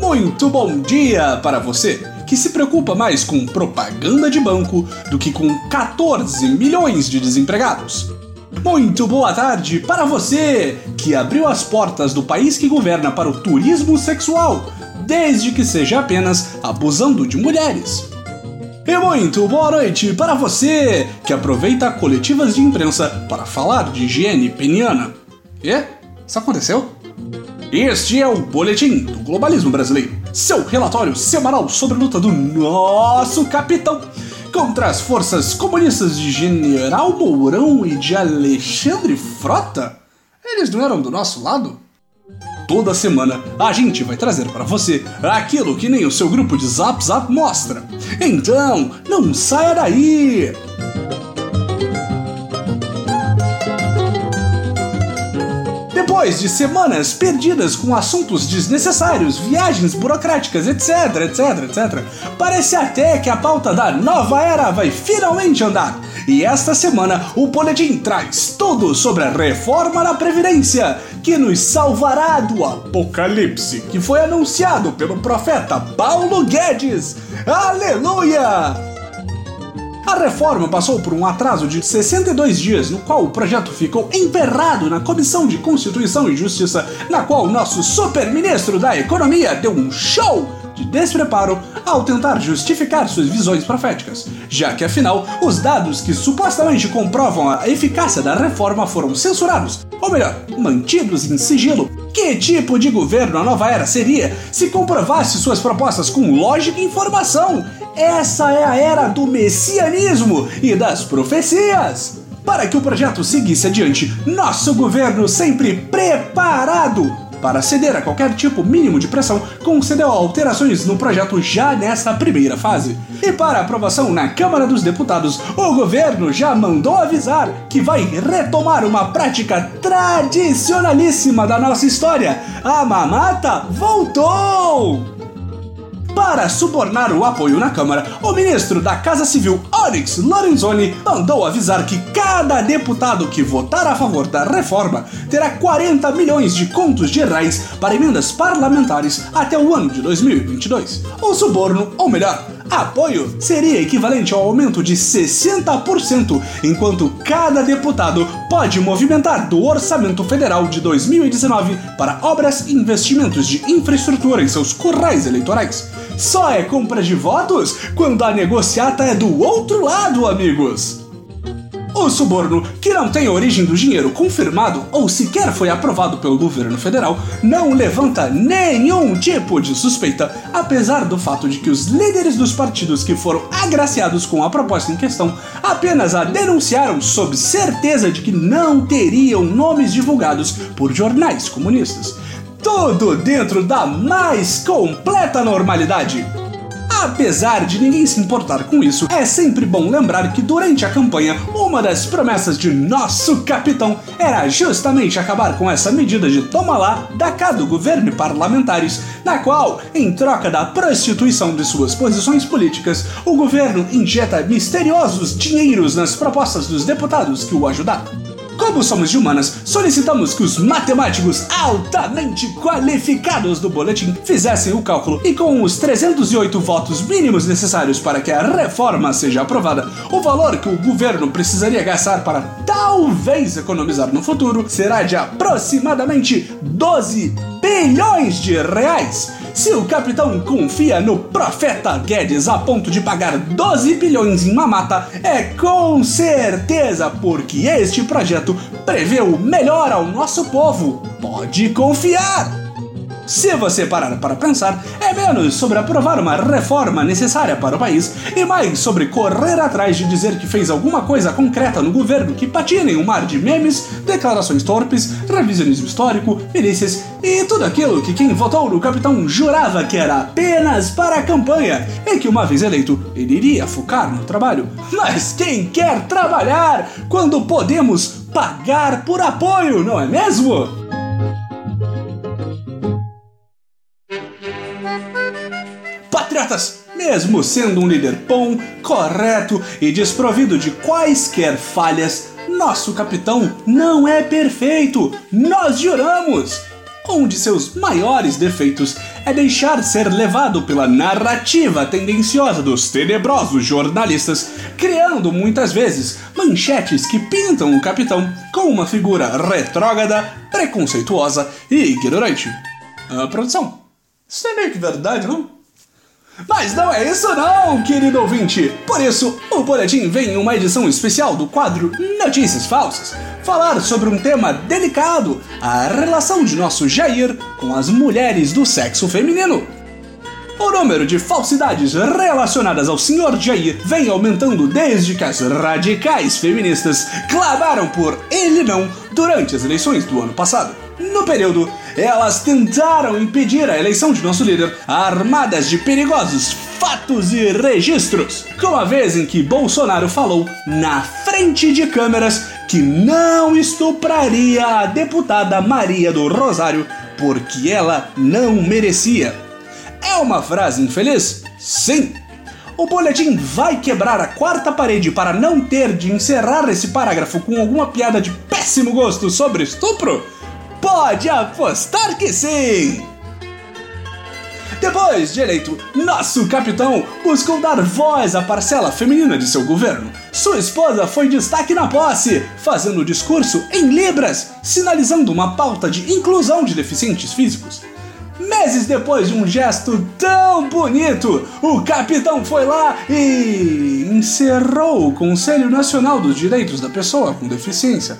Muito bom dia para você que se preocupa mais com propaganda de banco do que com 14 milhões de desempregados. Muito boa tarde para você que abriu as portas do país que governa para o turismo sexual, desde que seja apenas abusando de mulheres. E muito boa noite para você que aproveita coletivas de imprensa para falar de higiene peniana. E? Isso aconteceu? Este é o Boletim do Globalismo Brasileiro, seu relatório semanal sobre a luta do nosso capitão contra as forças comunistas de General Mourão e de Alexandre Frota? Eles não eram do nosso lado? Toda semana a gente vai trazer para você aquilo que nem o seu grupo de Zap Zap mostra. Então, não saia daí! Depois de semanas perdidas com assuntos desnecessários, viagens burocráticas, etc, etc, etc, parece até que a pauta da nova era vai finalmente andar. E esta semana o boletim traz tudo sobre a reforma da Previdência, que nos salvará do apocalipse que foi anunciado pelo profeta Paulo Guedes. Aleluia! A reforma passou por um atraso de 62 dias, no qual o projeto ficou emperrado na Comissão de Constituição e Justiça, na qual nosso super-ministro da Economia deu um show de despreparo ao tentar justificar suas visões proféticas, já que afinal os dados que supostamente comprovam a eficácia da reforma foram censurados, ou melhor, mantidos em sigilo. Que tipo de governo a nova era seria se comprovasse suas propostas com lógica e informação? Essa é a era do messianismo e das profecias. Para que o projeto seguisse adiante, nosso governo sempre preparado para ceder a qualquer tipo mínimo de pressão, concedeu alterações no projeto já nesta primeira fase. E para aprovação na Câmara dos Deputados, o governo já mandou avisar que vai retomar uma prática tradicionalíssima da nossa história: a mamata voltou! Para subornar o apoio na Câmara, o ministro da Casa Civil, Onyx Lorenzoni, mandou avisar que cada deputado que votar a favor da reforma terá 40 milhões de contos de reais para emendas parlamentares até o ano de 2022. O suborno, ou melhor, apoio seria equivalente ao aumento de 60%, enquanto cada deputado pode movimentar do orçamento federal de 2019 para obras e investimentos de infraestrutura em seus currais eleitorais. Só é compra de votos quando a negociata é do outro lado, amigos! O suborno, que não tem a origem do dinheiro confirmado ou sequer foi aprovado pelo governo federal, não levanta nenhum tipo de suspeita, apesar do fato de que os líderes dos partidos que foram agraciados com a proposta em questão apenas a denunciaram sob certeza de que não teriam nomes divulgados por jornais comunistas. Tudo dentro da mais completa normalidade. Apesar de ninguém se importar com isso, é sempre bom lembrar que durante a campanha, uma das promessas de nosso capitão era justamente acabar com essa medida de toma lá da cá do governo e parlamentares, na qual, em troca da prostituição de suas posições políticas, o governo injeta misteriosos dinheiros nas propostas dos deputados que o ajudaram. Como somos de humanas, solicitamos que os matemáticos altamente qualificados do boletim fizessem o cálculo e com os 308 votos mínimos necessários para que a reforma seja aprovada, o valor que o governo precisaria gastar para talvez economizar no futuro será de aproximadamente 12 bilhões de reais. Se o capitão confia no profeta Guedes a ponto de pagar 12 bilhões em mamata, é com certeza porque este projeto prevê o melhor ao nosso povo. Pode confiar! Se você parar para pensar, é menos sobre aprovar uma reforma necessária para o país e mais sobre correr atrás de dizer que fez alguma coisa concreta no governo que patina em um mar de memes, declarações torpes, revisionismo histórico, milícias e tudo aquilo que quem votou no capitão jurava que era apenas para a campanha e que uma vez eleito ele iria focar no trabalho. Mas quem quer trabalhar quando podemos pagar por apoio, não é mesmo? Patriotas, mesmo sendo um líder bom, correto e desprovido de quaisquer falhas, Nosso capitão não é perfeito, nós juramos! Um de seus maiores defeitos é deixar ser levado pela narrativa tendenciosa dos tenebrosos jornalistas, criando muitas vezes manchetes que pintam o capitão como uma figura retrógrada, preconceituosa e ignorante. A produção. Isso é meio que verdade, não? Mas não é isso não, querido ouvinte! Por isso, o Boletim vem em uma edição especial do quadro Notícias Falsas, falar sobre um tema delicado, a relação de nosso Jair com as mulheres do sexo feminino. O número de falsidades relacionadas ao Sr. Jair vem aumentando desde que as radicais feministas clamaram por ele não durante as eleições do ano passado. No período, elas tentaram impedir a eleição de nosso líder armadas de perigosos fatos e registros, como a vez em que Bolsonaro falou na frente de câmeras que não estupraria a deputada Maria do Rosário porque ela não merecia. É uma frase infeliz? Sim. O boletim vai quebrar a quarta parede para não ter de encerrar esse parágrafo com alguma piada de péssimo gosto sobre estupro? Pode apostar que sim! Depois de eleito, nosso capitão buscou dar voz à parcela feminina de seu governo. Sua esposa foi destaque na posse, fazendo o discurso em Libras, sinalizando uma pauta de inclusão de deficientes físicos. Meses depois de um gesto tão bonito, o capitão foi lá e encerrou o Conselho Nacional dos Direitos da Pessoa com Deficiência.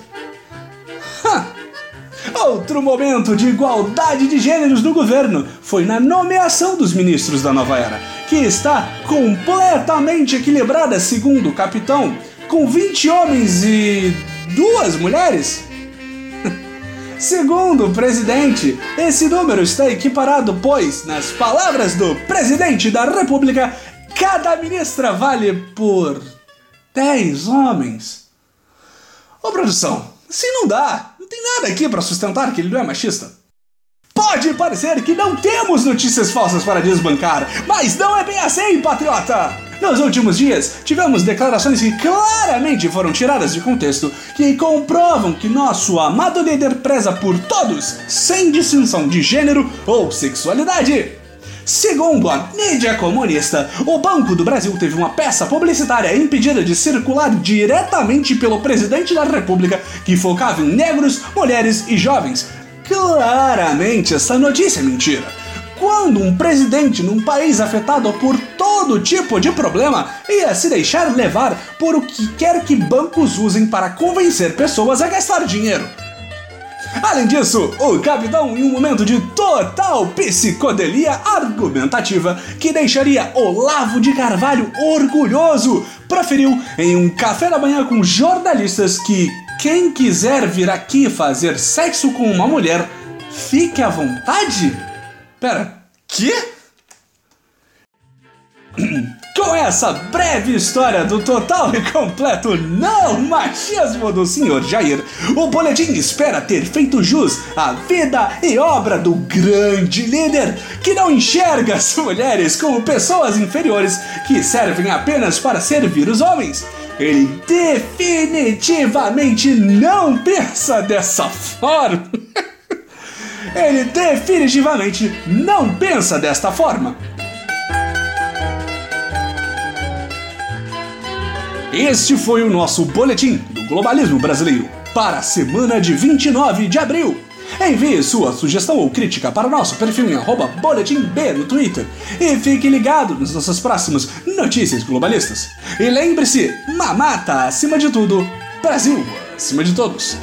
Outro momento de igualdade de gêneros no governo foi na nomeação dos ministros da nova era, que está completamente equilibrada, segundo o capitão, com 20 homens e duas mulheres. Segundo o presidente, esse número está equiparado, pois, nas palavras do presidente da República, cada ministra vale por 10 homens. Ô produção, se não dá, tem nada aqui para sustentar que ele não é machista. Pode parecer que não temos notícias falsas para desbancar, mas não é bem assim, patriota! Nos últimos dias, tivemos declarações que claramente foram tiradas de contexto, que comprovam que nosso amado líder preza por todos, sem distinção de gênero ou sexualidade. Segundo a mídia comunista, o Banco do Brasil teve uma peça publicitária impedida de circular diretamente pelo presidente da República que focava em negros, mulheres e jovens. Claramente, essa notícia é mentira. Quando um presidente num país afetado por todo tipo de problema ia se deixar levar por o que quer que bancos usem para convencer pessoas a gastar dinheiro? Além disso, o capitão, em um momento de total psicodelia argumentativa que deixaria Olavo de Carvalho orgulhoso, proferiu em um café da manhã com jornalistas que quem quiser vir aqui fazer sexo com uma mulher, fique à vontade? Pera, que? Com essa breve história do total e completo não machismo do Sr. Jair, o boletim espera ter feito jus à vida e obra do grande líder que não enxerga as mulheres como pessoas inferiores que servem apenas para servir os homens. Ele definitivamente não pensa dessa forma. Ele definitivamente não pensa desta forma. Este foi o nosso boletim do globalismo brasileiro para a semana de 29 de abril. Envie sua sugestão ou crítica para o nosso perfil em boletimb no Twitter e fique ligado nas nossas próximas notícias globalistas. E lembre-se, mamata acima de tudo, Brasil acima de todos.